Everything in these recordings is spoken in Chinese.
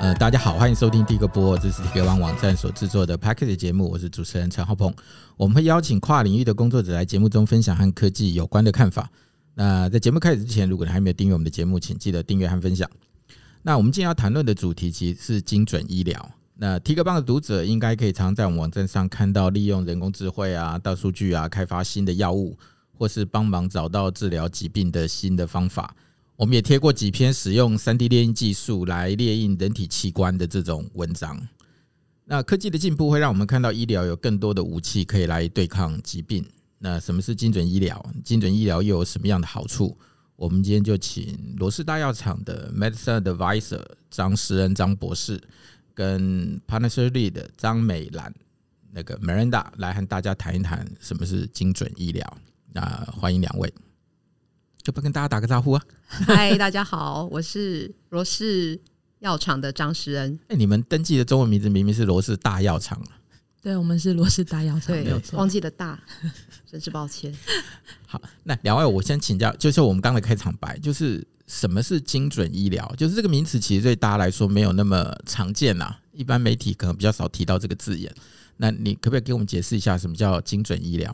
呃，大家好，欢迎收听第一个波，这是 Tiger 网站所制作的 Podcast 节目，我是主持人陈浩鹏。我们会邀请跨领域的工作者来节目中分享和科技有关的看法。那在节目开始之前，如果你还没有订阅我们的节目，请记得订阅和分享。那我们今天要谈论的主题其实是精准医疗。那 Tiger 帮的读者应该可以常常在我们网站上看到利用人工智慧啊、大数据啊，开发新的药物，或是帮忙找到治疗疾病的新的方法。我们也贴过几篇使用 3D 列印技术来列印人体器官的这种文章。那科技的进步会让我们看到医疗有更多的武器可以来对抗疾病。那什么是精准医疗？精准医疗又有什么样的好处？我们今天就请罗氏大药厂的 Medicine Advisor 张诗恩张博士。跟 Partnership Lead 的张美兰，那个 Miranda 来和大家谈一谈什么是精准医疗。那欢迎两位，要不跟大家打个招呼啊？嗨，大家好，我是罗氏药厂的张诗恩。哎，你们登记的中文名字明明是罗氏大药厂啊？对，我们是罗氏大药厂，没有错，忘记了大，真是抱歉。好，那两位，我先请教，就是我们刚才开场白，就是。什么是精准医疗？就是这个名词，其实对大家来说没有那么常见呐。一般媒体可能比较少提到这个字眼。那你可不可以给我们解释一下什么叫精准医疗？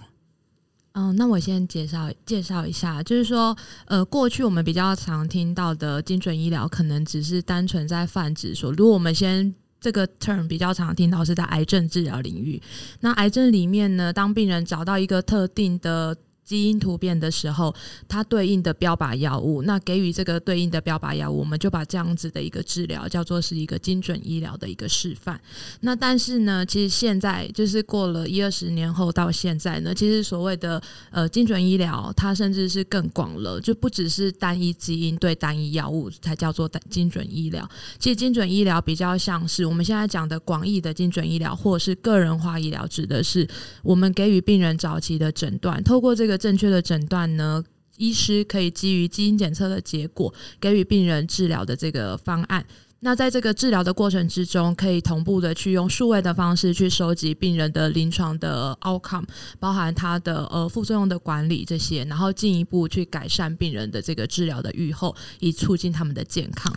嗯，那我先介绍介绍一下，就是说，呃，过去我们比较常听到的精准医疗，可能只是单纯在泛指说，如果我们先这个 term 比较常听到是在癌症治疗领域。那癌症里面呢，当病人找到一个特定的基因突变的时候，它对应的标靶药物，那给予这个对应的标靶药物，我们就把这样子的一个治疗叫做是一个精准医疗的一个示范。那但是呢，其实现在就是过了一二十年后到现在呢，其实所谓的呃精准医疗，它甚至是更广了，就不只是单一基因对单一药物才叫做精准医疗。其实精准医疗比较像是我们现在讲的广义的精准医疗，或是个人化医疗，指的是我们给予病人早期的诊断，透过这个。正确的诊断呢，医师可以基于基因检测的结果，给予病人治疗的这个方案。那在这个治疗的过程之中，可以同步的去用数位的方式去收集病人的临床的 outcome，包含他的呃副作用的管理这些，然后进一步去改善病人的这个治疗的预后，以促进他们的健康。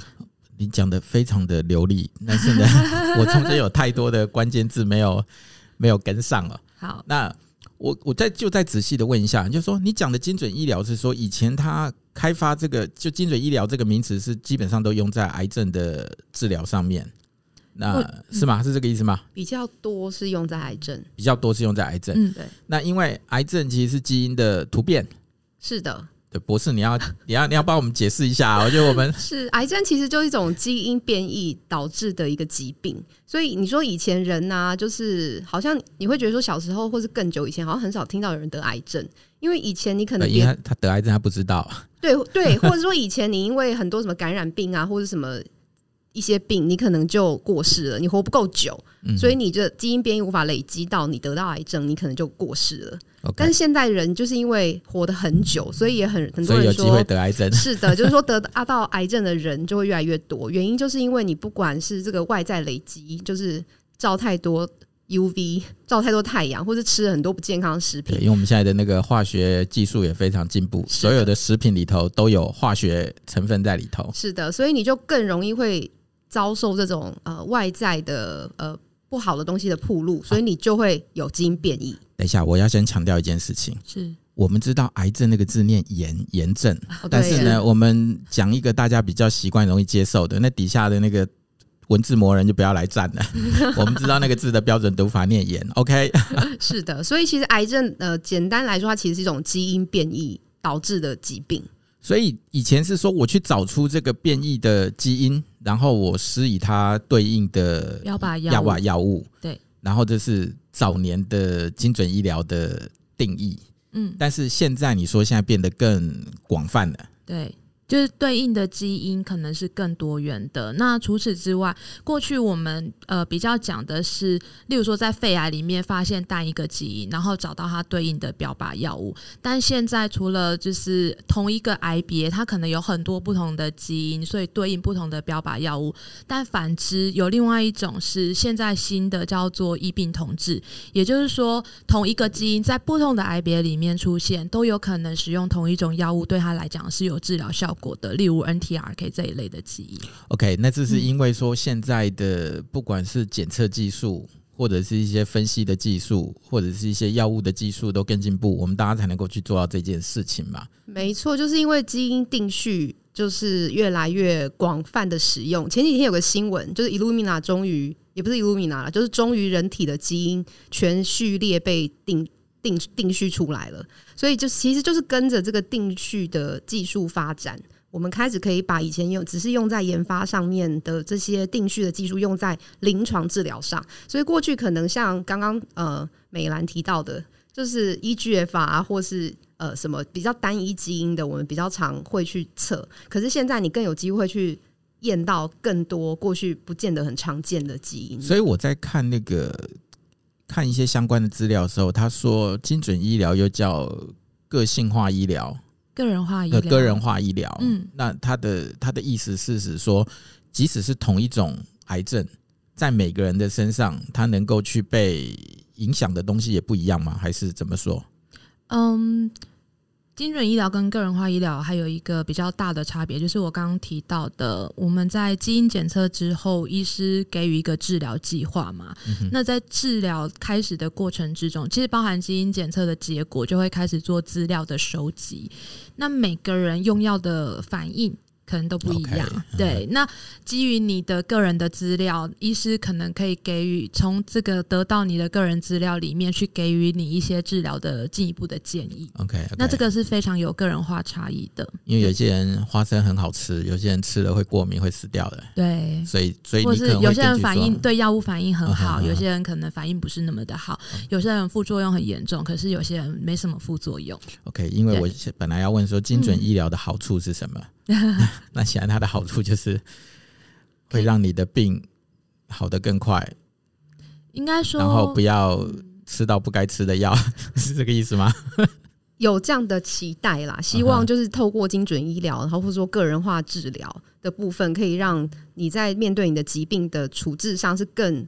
你讲的非常的流利，但是呢，我中间有太多的关键字没有没有跟上了。好，那。我我再就再仔细的问一下，就是说你讲的精准医疗是说以前他开发这个就精准医疗这个名词是基本上都用在癌症的治疗上面，那是吗？是这个意思吗？比较多是用在癌症，比较多是用在癌症。嗯，对。那因为癌症其实是基因的突变，是的。对，博士，你要你要你要帮我们解释一下。我觉得我们 是癌症，其实就是一种基因变异导致的一个疾病。所以你说以前人呐、啊，就是好像你会觉得说小时候或是更久以前，好像很少听到有人得癌症，因为以前你可能因为他得癌症他不知道。对对，或者说以前你因为很多什么感染病啊，或者什么。一些病你可能就过世了，你活不够久，嗯、所以你的基因变异无法累积到你得到癌症，你可能就过世了。Okay. 但是现代人就是因为活得很久，所以也很很多人说有机会得癌症。是的，就是说得啊到癌症的人就会越来越多。原因就是因为你不管是这个外在累积，就是照太多 UV，照太多太阳，或是吃了很多不健康的食品。对，因为我们现在的那个化学技术也非常进步，所有的食品里头都有化学成分在里头。是的，所以你就更容易会。遭受这种呃外在的呃不好的东西的铺路，所以你就会有基因变异。等一下，我要先强调一件事情，是。我们知道癌症那个字念炎炎症，但是呢，我们讲一个大家比较习惯、容易接受的，那底下的那个文字魔人就不要来站了。我们知道那个字的标准读法念炎，OK？是的，所以其实癌症呃简单来说，它其实是一种基因变异导致的疾病。所以以前是说我去找出这个变异的基因，然后我施以它对应的药物，药物。对，然后这是早年的精准医疗的定义，嗯，但是现在你说现在变得更广泛了，对。就是对应的基因可能是更多元的。那除此之外，过去我们呃比较讲的是，例如说在肺癌里面发现单一个基因，然后找到它对应的标靶药物。但现在除了就是同一个癌别，它可能有很多不同的基因，所以对应不同的标靶药物。但反之，有另外一种是现在新的叫做异病同治，也就是说同一个基因在不同的癌别里面出现，都有可能使用同一种药物，对它来讲是有治疗效果。果的，例如 NTRK 这一类的基因。OK，那这是因为说现在的不管是检测技术，或者是一些分析的技术，或者是一些药物的技术都更进步，我们大家才能够去做到这件事情嘛。没错，就是因为基因定序就是越来越广泛的使用。前几天有个新闻，就是 Illumina 终于也不是 Illumina 了，就是终于人体的基因全序列被定。定定序出来了，所以就其实就是跟着这个定序的技术发展，我们开始可以把以前用只是用在研发上面的这些定序的技术用在临床治疗上。所以过去可能像刚刚呃美兰提到的，就是 EGF 啊，或是呃什么比较单一基因的，我们比较常会去测。可是现在你更有机会去验到更多过去不见得很常见的基因。所以我在看那个。看一些相关的资料的时候，他说精准医疗又叫个性化医疗、个人化医疗、个人化医疗。嗯，那他的他的意思是指说，即使是同一种癌症，在每个人的身上，他能够去被影响的东西也不一样吗？还是怎么说？嗯。精准医疗跟个人化医疗还有一个比较大的差别，就是我刚刚提到的，我们在基因检测之后，医师给予一个治疗计划嘛。嗯、那在治疗开始的过程之中，其实包含基因检测的结果，就会开始做资料的收集。那每个人用药的反应。可能都不一样，okay, 对。那基于你的个人的资料，医师可能可以给予从这个得到你的个人资料里面去给予你一些治疗的进一步的建议。Okay, OK，那这个是非常有个人化差异的。因为有些人花生很好吃，有些人吃了会过敏会死掉的。对，所以所以或是有些人反应对药物反应很好，嗯，有些人可能反应不是那么的好，嗯，有些人副作用很严重，可是有些人没什么副作用。OK，因为我本来要问说精准医疗的好处是什么？嗯 那显然它的好处就是会让你的病好得更快，应该说，然后不要吃到不该吃的药，是这个意思吗？有这样的期待啦，希望就是透过精准医疗，然后或者说个人化治疗的部分，可以让你在面对你的疾病的处置上是更，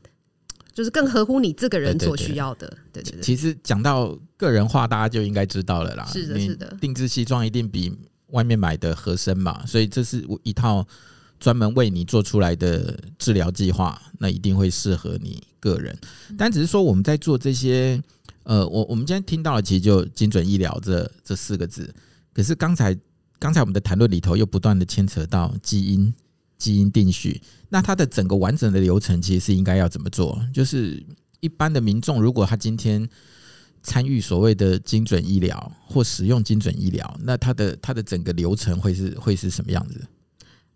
就是更合乎你这个人所需要的。对对对。其实讲到个人化，大家就应该知道了啦。是的，是的，定制西装一定比。外面买的合身嘛，所以这是一套专门为你做出来的治疗计划，那一定会适合你个人。但只是说我们在做这些，呃，我我们今天听到的其实就精准医疗这这四个字。可是刚才刚才我们的谈论里头又不断的牵扯到基因基因定序，那它的整个完整的流程其实是应该要怎么做？就是一般的民众如果他今天。参与所谓的精准医疗或使用精准医疗，那它的它的整个流程会是会是什么样子？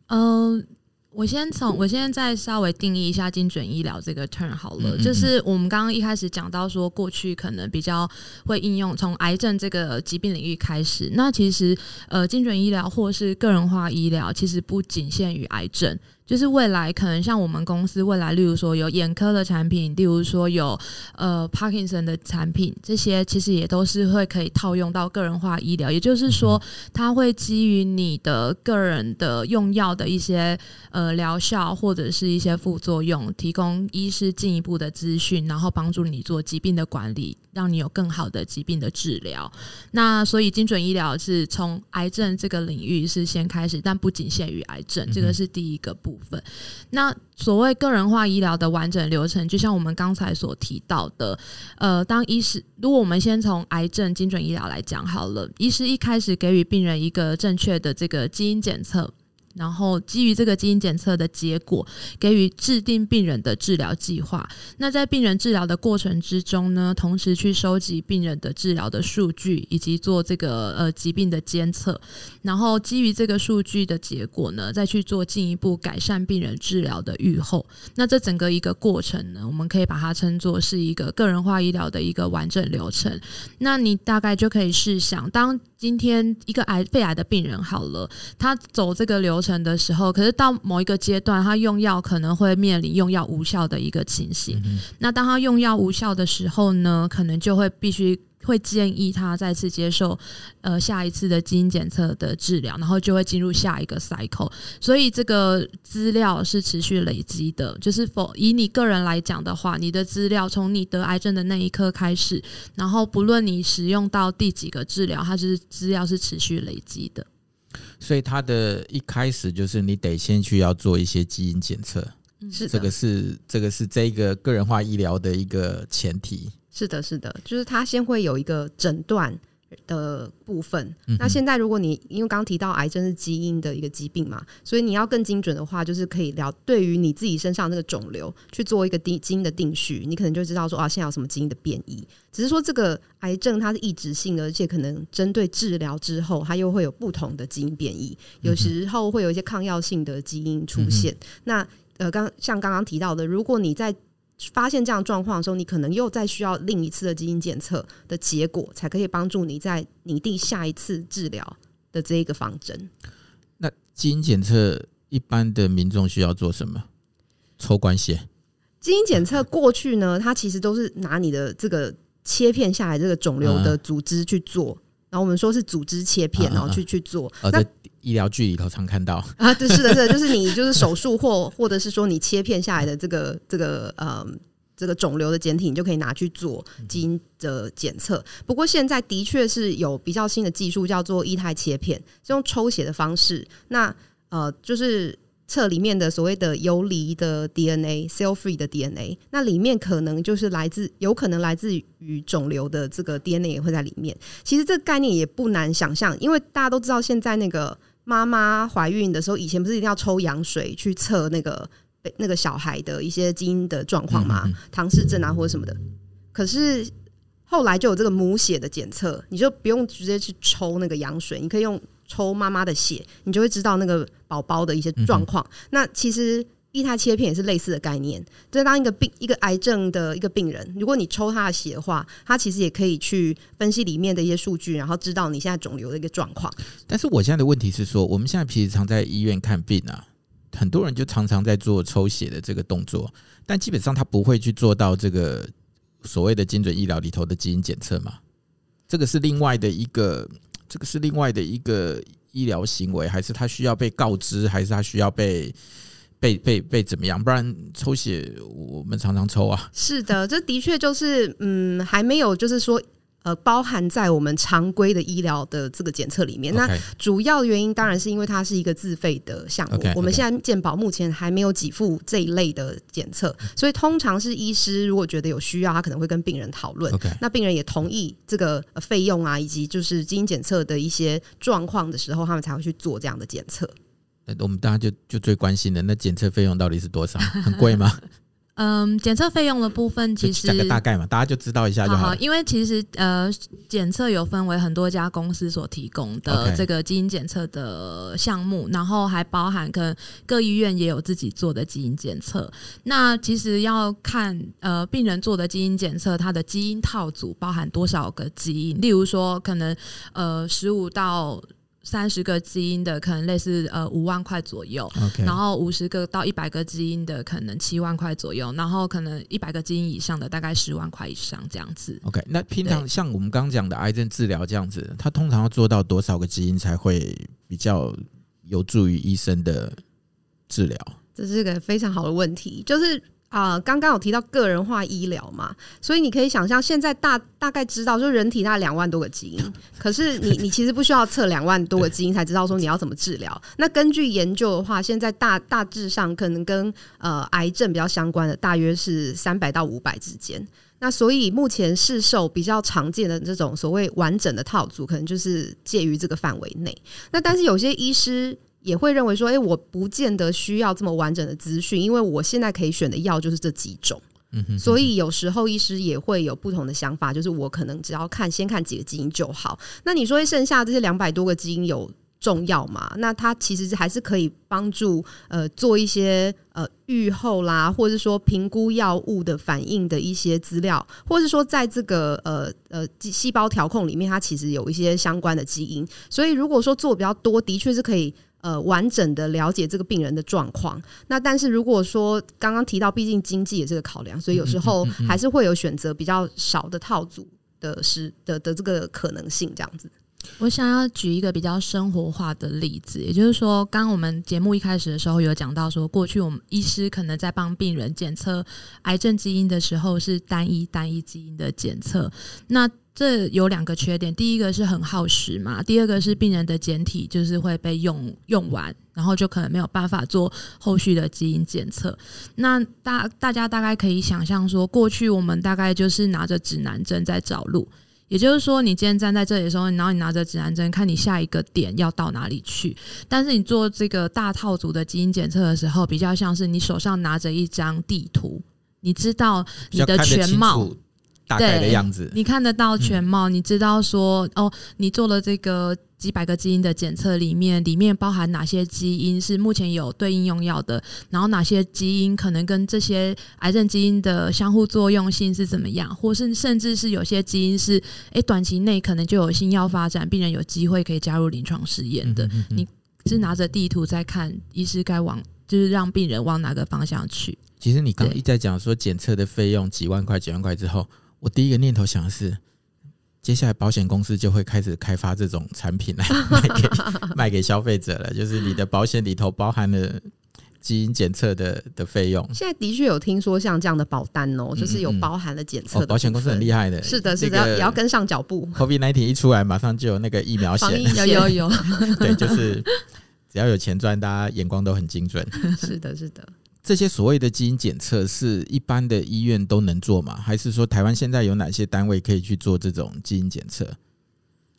嗯、呃，我先从我现在再稍微定义一下精准医疗这个 term 好了，嗯嗯嗯，就是我们刚刚一开始讲到说，过去可能比较会应用从癌症这个疾病领域开始，那其实呃，精准医疗或是个人化医疗，其实不仅限于癌症。就是未来可能像我们公司未来，例如说有眼科的产品，例如说有呃 Parkinson 的产品，这些其实也都是会可以套用到个人化医疗。也就是说，它会基于你的个人的用药的一些呃疗效或者是一些副作用，提供医师进一步的资讯，然后帮助你做疾病的管理，让你有更好的疾病的治疗。那所以精准医疗是从癌症这个领域是先开始，但不仅限于癌症，这个是第一个步。部分，那所谓个人化医疗的完整流程，就像我们刚才所提到的，呃，当医师，如果我们先从癌症精准医疗来讲好了，医师一开始给予病人一个正确的这个基因检测。然后基于这个基因检测的结果，给予制定病人的治疗计划。那在病人治疗的过程之中呢，同时去收集病人的治疗的数据，以及做这个呃疾病的监测。然后基于这个数据的结果呢，再去做进一步改善病人治疗的预后。那这整个一个过程呢，我们可以把它称作是一个个人化医疗的一个完整流程。那你大概就可以试想，当今天一个癌肺癌的病人好了，他走这个流程。的时候，可是到某一个阶段，他用药可能会面临用药无效的一个情形。嗯、那当他用药无效的时候呢，可能就会必须会建议他再次接受呃下一次的基因检测的治疗，然后就会进入下一个 cycle。所以这个资料是持续累积的，就是否以你个人来讲的话，你的资料从你得癌症的那一刻开始，然后不论你使用到第几个治疗，它就是资料是持续累积的。所以它的一开始就是你得先去要做一些基因检测，是这个是这个是这个个人化医疗的一个前提。是的，是的，就是他先会有一个诊断的部分。嗯、那现在如果你因为刚刚提到癌症是基因的一个疾病嘛，所以你要更精准的话，就是可以聊对于你自己身上那个肿瘤去做一个定基因的定序，你可能就知道说啊，现在有什么基因的变异。只是说这个癌症它是异质性的，而且可能针对治疗之后，它又会有不同的基因变异，有时候会有一些抗药性的基因出现。嗯、那呃，刚像刚刚提到的，如果你在发现这样状况的时候，你可能又再需要另一次的基因检测的结果，才可以帮助你在拟定下一次治疗的这一个方针。那基因检测一般的民众需要做什么？抽管血？基因检测过去呢，它其实都是拿你的这个切片下来这个肿瘤的组织去做，嗯、然后我们说是组织切片，然后去去做。那医疗剧里头常看到 啊，对，是的，是的，就是你就是手术或 或者是说你切片下来的这个这个呃这个肿瘤的简体，你就可以拿去做基因的检测。不过现在的确是有比较新的技术，叫做液态切片，是用抽血的方式。那呃，就是测里面的所谓的游离的 DNA，cell-free 的 DNA，那里面可能就是来自有可能来自于肿瘤的这个 DNA 也会在里面。其实这个概念也不难想象，因为大家都知道现在那个。妈妈怀孕的时候，以前不是一定要抽羊水去测那个那个小孩的一些基因的状况吗？唐氏症啊或者什么的。可是后来就有这个母血的检测，你就不用直接去抽那个羊水，你可以用抽妈妈的血，你就会知道那个宝宝的一些状况。那其实。液态切片也是类似的概念，就是当一个病一个癌症的一个病人，如果你抽他的血的话，他其实也可以去分析里面的一些数据，然后知道你现在肿瘤的一个状况。但是我现在的问题是说，我们现在平常在医院看病啊，很多人就常常在做抽血的这个动作，但基本上他不会去做到这个所谓的精准医疗里头的基因检测嘛？这个是另外的一个，这个是另外的一个医疗行为，还是他需要被告知，还是他需要被？被被被怎么样？不然抽血我们常常抽啊。是的，这的确就是嗯，还没有就是说呃，包含在我们常规的医疗的这个检测里面。那主要原因当然是因为它是一个自费的项目。Okay, okay. 我们现在健保目前还没有给付这一类的检测，所以通常是医师如果觉得有需要，他可能会跟病人讨论。那病人也同意这个费用啊，以及就是基因检测的一些状况的时候，他们才会去做这样的检测。那我们大家就就最关心的，那检测费用到底是多少？很贵吗？嗯，检测费用的部分其实讲个大概嘛，大家就知道一下就好。因为其实呃，检测有分为很多家公司所提供的这个基因检测的项目.然后还包含可能各医院也有自己做的基因检测。那其实要看呃病人做的基因检测，它的基因套组包含多少个基因，例如说可能呃十五到。三十个基因的可能类似呃五万块左右，Okay. 然后五十个到一百个基因的可能七万块左右，然后可能一百个基因以上的大概十万块以上这样子。OK，那平常像我们刚刚讲的癌症治疗这样子，它通常要做到多少个基因才会比较有助于医生的治疗？这是个非常好的问题，就是。啊，刚刚有提到个人化医疗嘛，所以你可以想象，现在大大概知道，就人体大概两万多个基因，可是你你其实不需要测两万多个基因才知道说你要怎么治疗。那根据研究的话，现在大大致上可能跟呃癌症比较相关的，大约是三百到五百之间。那所以目前市售比较常见的这种所谓完整的套组，可能就是介于这个范围内。那但是有些医师。也会认为说，哎，我不见得需要这么完整的资讯，因为我现在可以选的药就是这几种。嗯哼，所以有时候医师也会有不同的想法，就是我可能只要看先看几个基因就好。那你说剩下这些两百多个基因有重要吗？那它其实还是可以帮助呃做一些呃预后啦，或者是说评估药物的反应的一些资料，或者是说在这个呃呃细胞调控里面，它其实有一些相关的基因。所以如果说做比较多，的确是可以。呃，完整的了解这个病人的状况。那但是如果说刚刚提到，毕竟经济也是个考量，所以有时候还是会有选择比较少的套组的是的的这个可能性，这样子。我想要举一个比较生活化的例子，也就是说，刚我们节目一开始的时候有讲到说，过去我们医师可能在帮病人检测癌症基因的时候是单一单一基因的检测。那这有两个缺点，第一个是很耗时嘛，第二个是病人的检体就是会被用用完，然后就可能没有办法做后续的基因检测。那大大家大概可以想象说，过去我们大概就是拿着指南针在找路，也就是说，你今天站在这里的时候，然后你拿着指南针看你下一个点要到哪里去。但是你做这个大套组的基因检测的时候，比较像是你手上拿着一张地图，你知道你的全貌。大概的样子，你看得到全貌，嗯、你知道说哦，你做了这个几百个基因的检测，里面里面包含哪些基因是目前有对应用药的，然后哪些基因可能跟这些癌症基因的相互作用性是怎么样，或是甚至是有些基因是哎短期内可能就有新药发展，病人有机会可以加入临床试验的。嗯嗯嗯，你是拿着地图在看，医师该往就是让病人往哪个方向去？其实你刚刚一再讲说检测的费用几万块几万块之后。我第一个念头想的是，接下来保险公司就会开始开发这种产品来 卖给卖给消费者了。就是你的保险里头包含了基因检测的的费用。现在的确有听说像这样的保单哦，就是有包含了检测。保险公司很厉害的，是的，是的，也要跟上脚步。COVID nineteen 一出来，马上就有那个疫苗险，有有有。对，就是只要有钱赚，大家眼光都很精准。是的，是的。这些所谓的基因检测是一般的医院都能做吗？还是说台湾现在有哪些单位可以去做这种基因检测？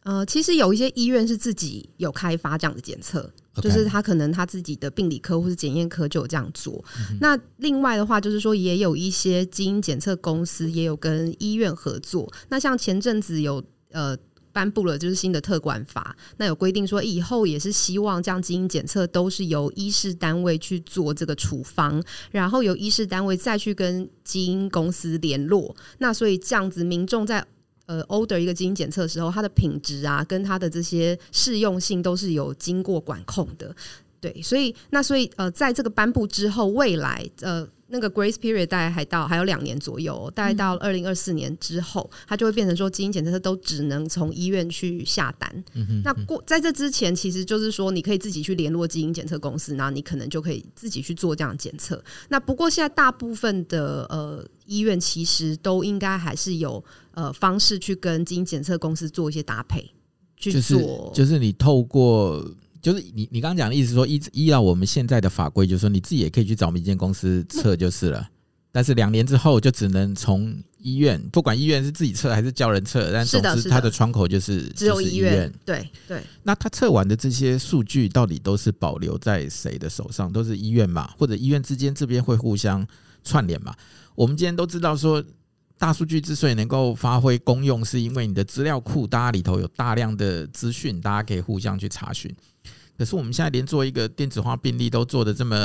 呃，其实有一些医院是自己有开发这样的检测.就是他可能他自己的病理科或是检验科就有这样做。嗯、那另外的话，就是说也有一些基因检测公司也有跟医院合作。那像前阵子有呃。颁布了就是新的特管法，那有规定说以后也是希望这样基因检测都是由医事单位去做这个处方，然后由医事单位再去跟基因公司联络。那所以这样子，民众在呃 order 一个基因检测的时候，它的品质啊，跟它的这些适用性都是有经过管控的。对，所以那所以呃，在这个颁布之后，未来呃。那个 grace period 大概还到还有两年左右，大概到二零二四年之后，它就会变成说基因检测都只能从医院去下单。嗯、哼那过在这之前，其实就是说你可以自己去联络基因检测公司，然后你可能就可以自己去做这样检测。那不过现在大部分的呃医院其实都应该还是有呃方式去跟基因检测公司做一些搭配去做，就是，就是你透过。就是你你刚刚讲的意思说，依依照我们现在的法规，就是说你自己也可以去找民间公司测就是了。但是两年之后就只能从医院，不管医院是自己测还是叫人测，但总之它的窗口就是只有医院。对对。那他测完的这些数据到底都是保留在谁的手上？都是医院嘛？或者医院之间这边会互相串联嘛？我们今天都知道说，大数据之所以能够发挥功用，是因为你的资料库大家里头有大量的资讯，大家可以互相去查询。可是我们现在连做一个电子化病历都做的这么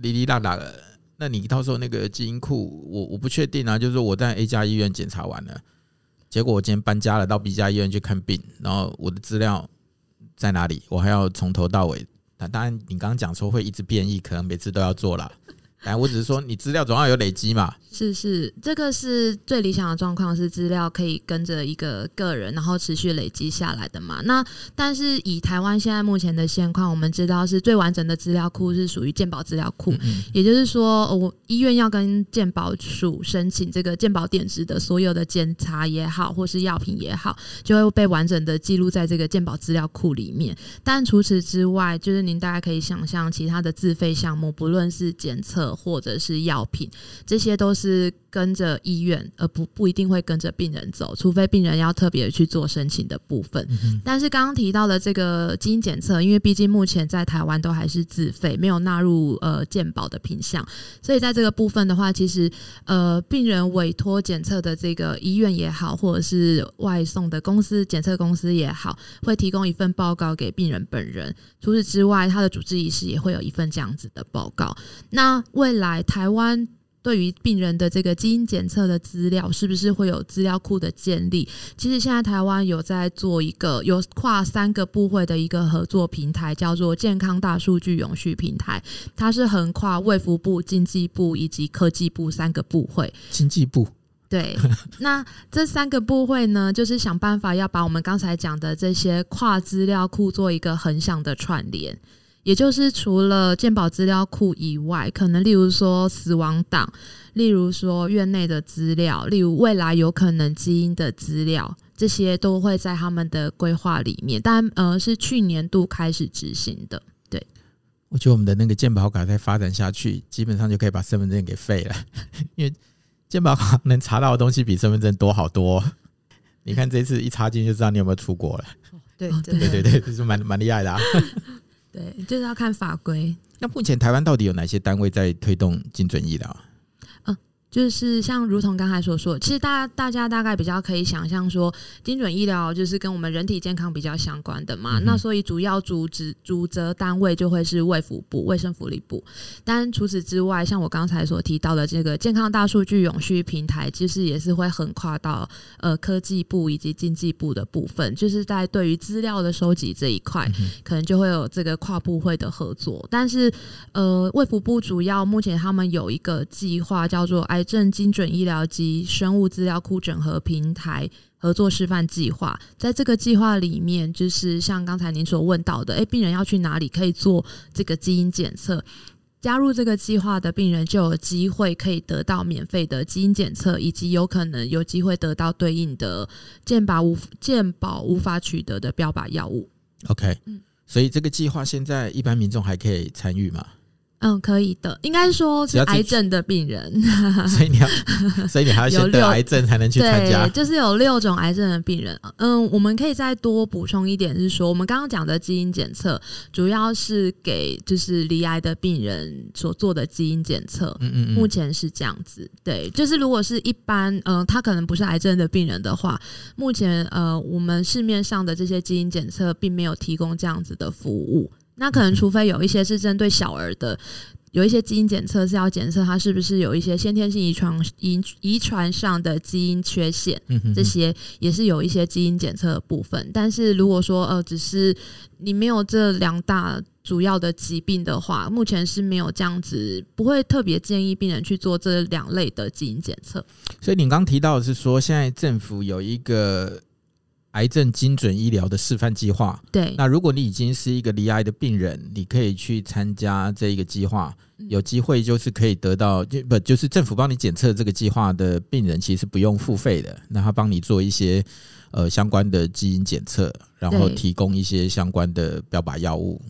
哩哩啦啦的，那你到时候那个基因库，我我不确定啊。就是我在 A 家医院检查完了，结果我今天搬家了，到 B 家医院去看病，然后我的资料在哪里？我还要从头到尾。那当然，你刚刚讲说会一直变异，可能每次都要做了。哎，我只是说，你资料总要有累积嘛。是是，这个是最理想的状况，是资料可以跟着一个个人，然后持续累积下来的嘛。那但是以台湾现在目前的现况，我们知道是最完整的资料库是属于健保资料库，嗯嗯，也就是说，我医院要跟健保署申请这个健保点值的所有的检查也好，或是药品也好，就会被完整的记录在这个健保资料库里面。但除此之外，就是您大家可以想象，其他的自费项目，不论是检测。或者是药品，这些都是跟着医院，而不不一定会跟着病人走，除非病人要特别去做申请的部分。嗯、但是刚刚提到的这个基因检测，因为毕竟目前在台湾都还是自费，没有纳入呃健保的品项，所以在这个部分的话，其实呃病人委托检测的这个医院也好，或者是外送的公司检测公司也好，会提供一份报告给病人本人。除此之外，他的主治医师也会有一份这样子的报告。那未来台湾对于病人的这个基因检测的资料，是不是会有资料库的建立？其实现在台湾有在做一个有跨三个部会的一个合作平台，叫做健康大数据永续平台。它是横跨卫福部、经济部以及科技部三个部会。经济部。对，那这三个部会呢，就是想办法要把我们刚才讲的这些跨资料库做一个横向的串联。也就是除了健保资料库以外，可能例如说死亡档，例如说院内的资料，例如未来有可能基因的资料，这些都会在他们的规划里面。但呃，是去年度开始执行的。对，我觉得我们的那个健保卡再发展下去，基本上就可以把身份证给废了，因为健保卡能查到的东西比身份证多好多。你看这次一插进就知道你有没有出国了。对对对对，这是蛮蛮厉害的啊。对，就是要看法规。那目前台湾到底有哪些单位在推动精准医疗？就是像如同刚才所说，其实大家大家大概比较可以想象说，精准医疗就是跟我们人体健康比较相关的嘛。嗯、那所以主要主职主责单位就会是卫福部、卫生福利部。但除此之外，像我刚才所提到的这个健康大数据永续平台，其实也是会横跨到呃科技部以及经济部的部分。就是在对于资料的收集这一块，嗯、可能就会有这个跨部会的合作。但是呃，卫福部主要目前他们有一个计划叫做癌症精准医疗及生物资料库整合平台合作示范计划，在这个计划里面，就是像刚才您所问到的，诶，病人要去哪里可以做这个基因检测？加入这个计划的病人就有机会可以得到免费的基因检测，以及有可能有机会得到对应的健保无健保无法取得的标靶药物。OK，嗯，所以这个计划现在一般民众还可以参与吗？嗯，可以的，应该说是癌症的病人，所以你要，所以你还要先得癌症才能去参加。对，就是有六种癌症的病人。嗯，我们可以再多补充一点，是说我们刚刚讲的基因检测，主要是给就是罹癌的病人所做的基因检测。嗯嗯嗯，目前是这样子。对，就是如果是一般，嗯，他可能不是癌症的病人的话，目前呃，我们市面上的这些基因检测并没有提供这样子的服务。那可能，除非有一些是针对小儿的，有一些基因检测是要检测它是不是有一些先天性遗传遗遗传上的基因缺陷，这些也是有一些基因检测的部分。但是如果说呃，只是你没有这两大主要的疾病的话，目前是没有这样子，不会特别建议病人去做这两类的基因检测。所以你刚提到的是说，现在政府有一个。癌症精准医疗的示范计划，对。那如果你已经是一个罹癌的病人，你可以去参加这一个计划，有机会就是可以得到，就不就是政府帮你检测这个计划的病人，其实不用付费的。那他帮你做一些呃相关的基因检测，然后提供一些相关的标靶药物，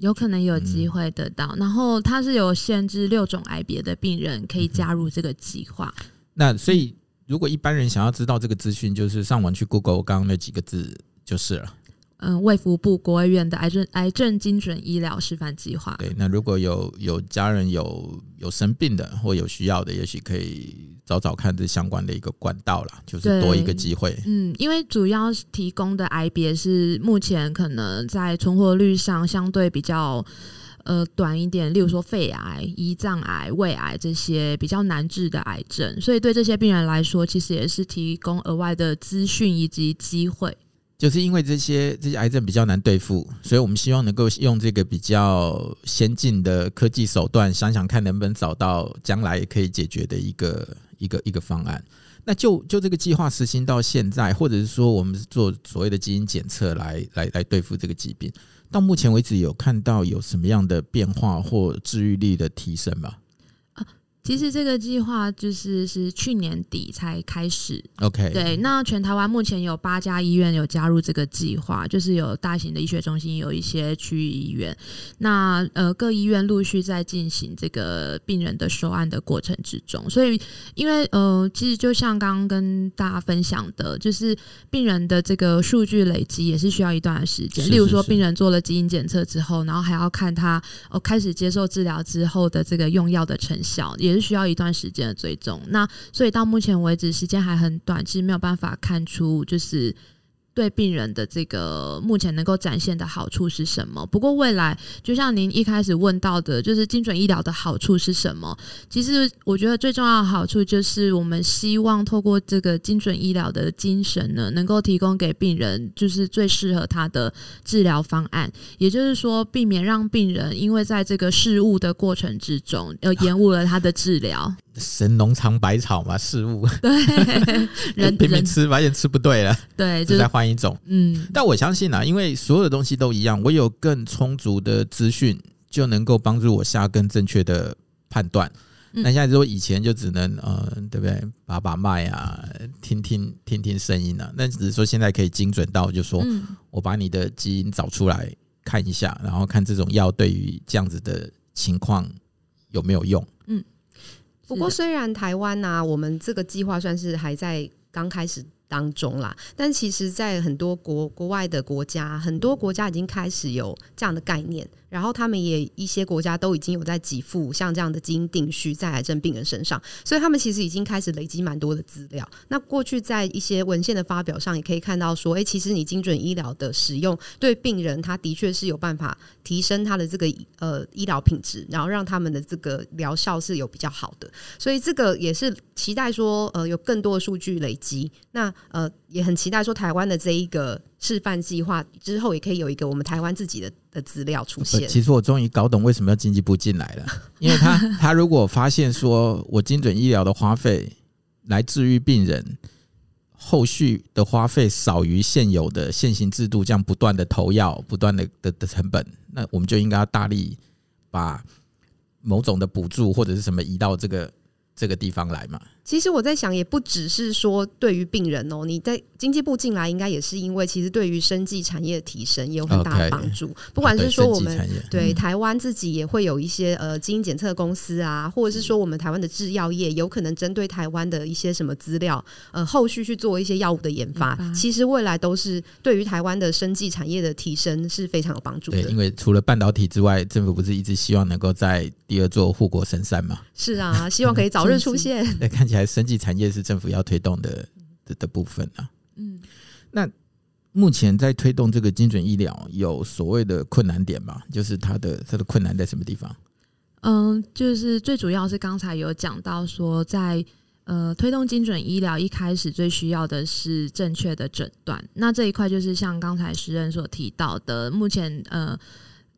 有可能有机会得到。嗯、然后它是有限制六种癌别的病人可以加入这个计划。那所以。如果一般人想要知道这个资讯，就是上网去 Google 刚刚那几个字就是了。嗯，卫福部国卫院的癌症癌症精准医疗示范计划。对，那如果有有家人有有生病的或有需要的，也许可以找找看这相关的一个管道啦，就是多一个机会。嗯，因为主要提供的癌别是目前可能在存活率上相对比较。呃，短一点，例如说肺癌、胰脏癌、胃癌这些比较难治的癌症，所以对这些病人来说，其实也是提供额外的资讯以及机会。就是因为这些这些癌症比较难对付，所以我们希望能够用这个比较先进的科技手段，想想看能不能找到将来也可以解决的一个一个一个方案。那就就这个计划实行到现在，或者是说我们做所谓的基因检测来来来对付这个疾病。到目前为止，有看到有什么样的变化或治愈率的提升吗？其实这个计划就是是去年底才开始，OK，对。那全台湾目前有八家医院有加入这个计划，就是有大型的医学中心，有一些区域医院。那呃，各医院陆续在进行这个病人的收案的过程之中。所以，因为呃，其实就像刚刚跟大家分享的，就是病人的这个数据累积也是需要一段的时间。例如说，病人做了基因检测之后，然后还要看他哦开始接受治疗之后的这个用药的成效，也是需要一段时间的追踪，那所以到目前为止时间还很短，其实没有办法看出就是。对病人的这个目前能够展现的好处是什么？不过未来，就像您一开始问到的，就是精准医疗的好处是什么？其实我觉得最重要的好处就是，我们希望透过这个精准医疗的精神呢，能够提供给病人就是最适合他的治疗方案。也就是说，避免让病人因为在这个事物的过程之中，而延误了他的治疗。神农尝百草嘛，事物对，人拼命吃，发现吃不对了，对，就再换一种。嗯，但我相信啊，因为所有的东西都一样，我有更充足的资讯，就能够帮助我下更正确的判断。嗯、那现在说以前就只能呃，对不对？把把脉啊，听听听听声音啊。那只是说现在可以精准到，就说我把你的基因找出来看一下，然后看这种药对于这样子的情况有没有用。嗯。不过，虽然台湾呐、啊，我们这个计划算是还在刚开始当中啦，但其实，在很多国国外的国家，很多国家已经开始有这样的概念。然后他们也一些国家都已经有在给付像这样的基因定序在癌症病人身上，所以他们其实已经开始累积蛮多的资料。那过去在一些文献的发表上，也可以看到说，哎，其实你精准医疗的使用对病人，他的确是有办法提升他的这个呃医疗品质，然后让他们的这个疗效是有比较好的。所以这个也是期待说，呃，有更多的数据累积。那呃，也很期待说，台湾的这一个。示范计划之后，也可以有一个我们台湾自己的的资料出现。其实我终于搞懂为什么要经济部进来了，因为他他如果发现说我精准医疗的花费来治愈病人，后续的花费少于现有的现行制度这样不断的投药、不断的的的成本，那我们就应该要大力把某种的补助或者是什么移到这个这个地方来嘛。其实我在想，也不只是说对于病人哦，你在经济部进来，应该也是因为其实对于生技产业的提升也有很大的帮助。Okay, 不管是说我们对台湾自己也会有一些呃基因检测公司啊，或者是说我们台湾的制药业有可能针对台湾的一些什么资料，呃，后续去做一些药物的研发。其实未来都是对于台湾的生技产业的提升是非常有帮助的。对，因为除了半导体之外，政府不是一直希望能够在第二座护国神山嘛？是啊，希望可以早日出现。那，看起来。生技产业是政府要推动的的的部分啊。嗯，那目前在推动这个精准医疗有所谓的困难点吗？就是它的它的困难在什么地方？嗯，就是最主要是刚才有讲到说在，在呃推动精准医疗一开始最需要的是正确的诊断。那这一块就是像刚才时任所提到的，目前呃。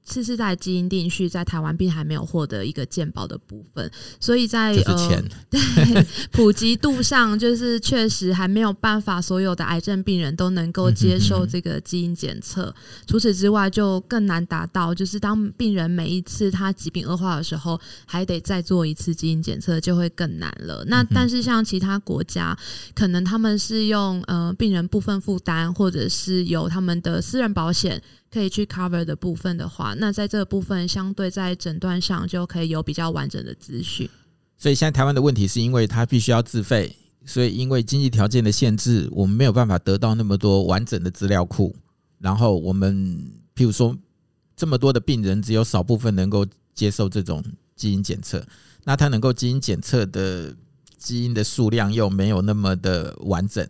次世代基因定序在台湾并还没有获得一个鉴保的部分，所以在呃 对普及度上，就是确实还没有办法所有的癌症病人都能够接受这个基因检测。除此之外，就更难达到，就是当病人每一次他疾病恶化的时候，还得再做一次基因检测，就会更难了。那但是像其他国家，可能他们是用呃病人部分负担，或者是由他们的私人保险。可以去 cover 的部分的话，那在这个部分相对在诊断上就可以有比较完整的资讯。所以现在台湾的问题是因为它必须要自费，所以因为经济条件的限制，我们没有办法得到那么多完整的资料库。然后我们譬如说这么多的病人，只有少部分能够接受这种基因检测，那他能够基因检测的基因的数量又没有那么的完整，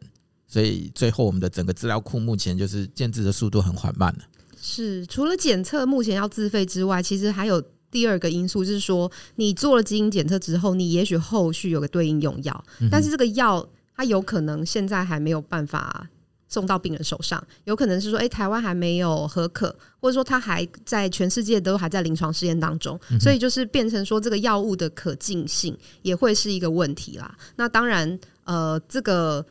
所以最后我们的整个资料库目前就是建置的速度很缓慢了。是，除了检测目前要自费之外，其实还有第二个因素，就是说你做了基因检测之后，你也许后续有个对应用药，但是这个药它有可能现在还没有办法送到病人手上，有可能是说，哎，台湾还没有合可，或者说它还在全世界都还在临床试验当中，所以就是变成说这个药物的可进性也会是一个问题啦。那当然，呃，这个。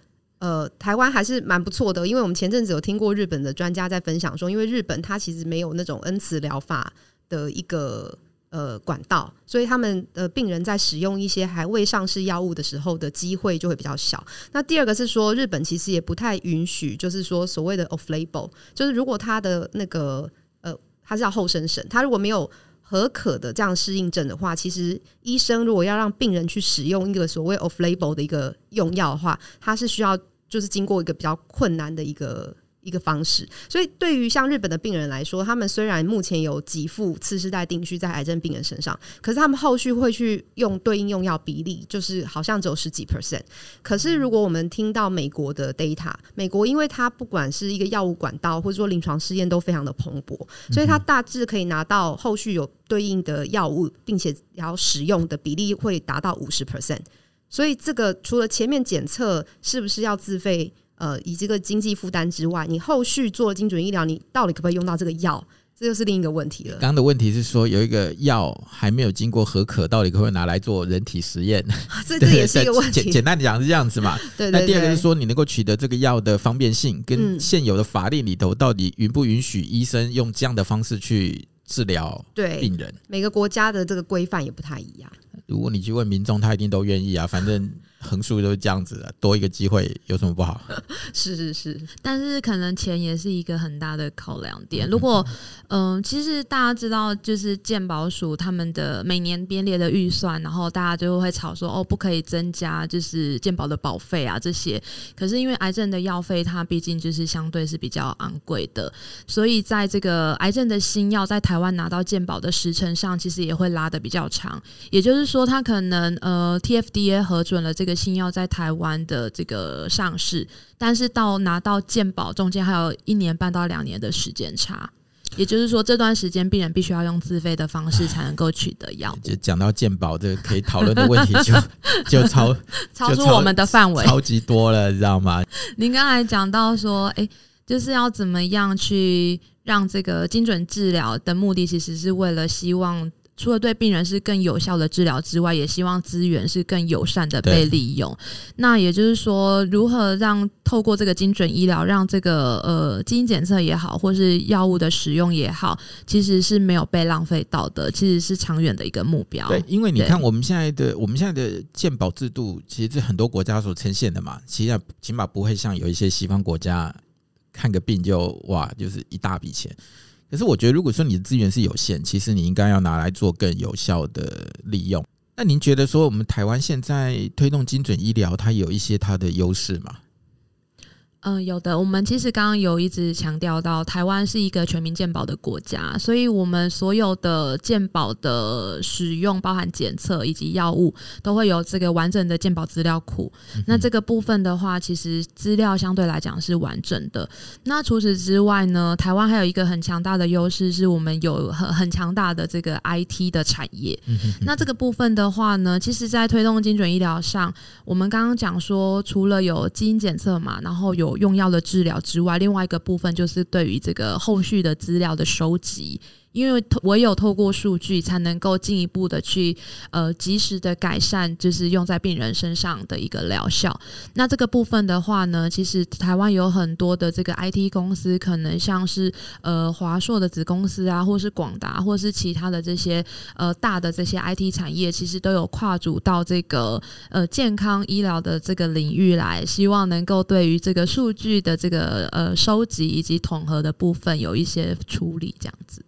呃，台湾还是蛮不错的，因为我们前阵子有听过日本的专家在分享说，因为日本它其实没有那种恩慈疗法的一个呃管道，所以他们的病人在使用一些还未上市药物的时候的机会就会比较小。那第二个是说，日本其实也不太允许，就是说所谓的 off label，就是如果他的那个呃，他是要后生审，他如果没有。合可的这样适应症的话，其实医生如果要让病人去使用一个所谓 off label 的一个用药的话，他是需要就是经过一个比较困难的一个。一个方式，所以对于像日本的病人来说，他们虽然目前有给付次世代定序在癌症病人身上，可是他们后续会去用对应用药比例，就是好像只有十几 percent。可是如果我们听到美国的 data，美国因为它不管是一个药物管道，或者说临床试验都非常的蓬勃，所以它大致可以拿到后续有对应的药物，并且要使用的比例会达到五十 percent。所以这个除了前面检测是不是要自费？呃，以这个经济负担之外，你后续做精准医疗，你到底可不可以用到这个药？这就是另一个问题了。刚刚的问题是说，有一个药还没有经过核可，到底可不可以拿来做人体实验？这这也是一个问题。简简单讲是这样子嘛。对，对，对。那第二个是说，你能够取得这个药的方便性，跟现有的法令里头到底允不允许医生用这样的方式去治疗病人？每个国家的这个规范也不太一样。如果你去问民众，他一定都愿意啊，反正。横竖都是这样子的，多一个机会有什么不好？是是是，但是可能钱也是一个很大的考量点。如果嗯、呃，其实大家知道，就是健保署他们的每年编列的预算，然后大家就会吵说哦，不可以增加就是健保的保费啊这些。可是因为癌症的药费，它毕竟就是相对是比较昂贵的，所以在这个癌症的新药在台湾拿到健保的时程上，其实也会拉的比较长。也就是说，它可能呃，TFDA 核准了这个。新药在台湾的这个上市，但是到拿到健保中间还有一年半到两年的时间差，也就是说这段时间病人必须要用自费的方式才能够取得药。就讲到健保这个可以讨论的问题就，就 就超超出我们的范围，超级多了，你知道吗？您刚才讲到说，哎，就是要怎么样去让这个精准治疗的目的，其实是为了希望。除了对病人是更有效的治疗之外，也希望资源是更友善的被利用。那也就是说，如何让透过这个精准医疗，让这个呃基因检测也好，或是药物的使用也好，其实是没有被浪费到的，其实是长远的一个目标。对，因为你看我们现在的我们现在的健保制度，其实是很多国家所呈现的嘛，其实起码不会像有一些西方国家看个病就哇就是一大笔钱。可是我觉得，如果说你的资源是有限，其实你应该要拿来做更有效的利用。那您觉得说，我们台湾现在推动精准医疗，它有一些它的优势吗？嗯，有的。我们其实刚刚有一直强调到，台湾是一个全民健保的国家，所以我们所有的健保的使用，包含检测以及药物，都会有这个完整的健保资料库。那这个部分的话，其实资料相对来讲是完整的。那除此之外呢，台湾还有一个很强大的优势，是我们有很很强大的这个 IT 的产业。那这个部分的话呢，其实在推动精准医疗上，我们刚刚讲说，除了有基因检测嘛，然后有用药的治疗之外，另外一个部分就是对于这个后续的资料的收集。因为唯有透过数据，才能够进一步的去呃及时的改善，就是用在病人身上的一个疗效。那这个部分的话呢，其实台湾有很多的这个 IT 公司，可能像是呃华硕的子公司啊，或是广达，或是其他的这些呃大的这些 IT 产业，其实都有跨足到这个呃健康医疗的这个领域来，希望能够对于这个数据的这个呃收集以及统合的部分有一些处理，这样子。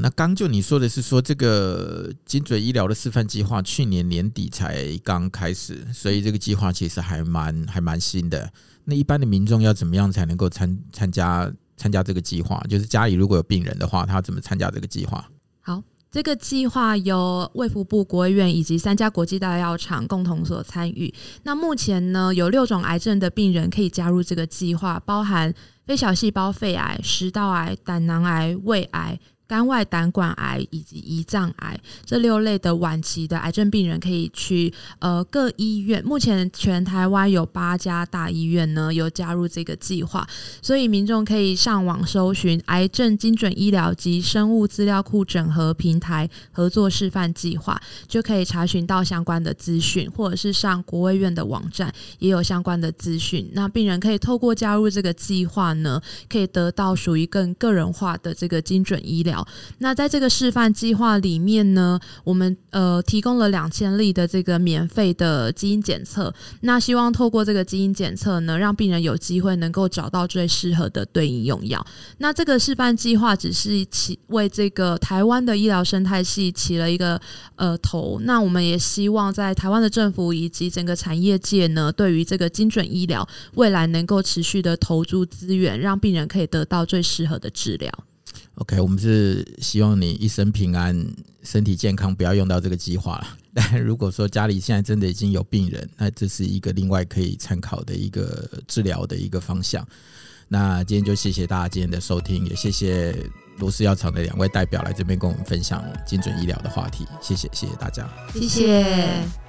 那刚就你说的是说这个精准医疗的示范计划去年年底才刚开始，所以这个计划其实还蛮还蛮新的。那一般的民众要怎么样才能够参参加参加这个计划？就是家里如果有病人的话，他怎么参加这个计划？好，这个计划由卫福部国务院以及三家国际大药厂共同所参与。那目前呢，有六种癌症的病人可以加入这个计划，包含非小细胞肺癌、食道癌、胆囊癌、胃癌。肝外胆管癌以及胰脏癌这六类的晚期的癌症病人可以去呃各医院，目前全台湾有八家大医院呢有加入这个计划，所以民众可以上网搜寻癌症精准医疗及生物资料库整合平台合作示范计划，就可以查询到相关的资讯，或者是上国卫院的网站也有相关的资讯。那病人可以透过加入这个计划呢，可以得到属于更个人化的这个精准医疗。那在这个示范计划里面呢，我们呃提供了两千例的这个免费的基因检测。那希望透过这个基因检测呢，让病人有机会能够找到最适合的对应用药。那这个示范计划只是起为这个台湾的医疗生态系起了一个呃头。那我们也希望在台湾的政府以及整个产业界呢，对于这个精准医疗未来能够持续的投注资源，让病人可以得到最适合的治疗。OK，我们是希望你一生平安、身体健康，不要用到这个计划了。但如果说家里现在真的已经有病人，那这是一个另外可以参考的一个治疗的一个方向。那今天就谢谢大家今天的收听，也谢谢罗氏药厂的两位代表来这边跟我们分享精准医疗的话题。谢谢，谢谢大家，谢谢。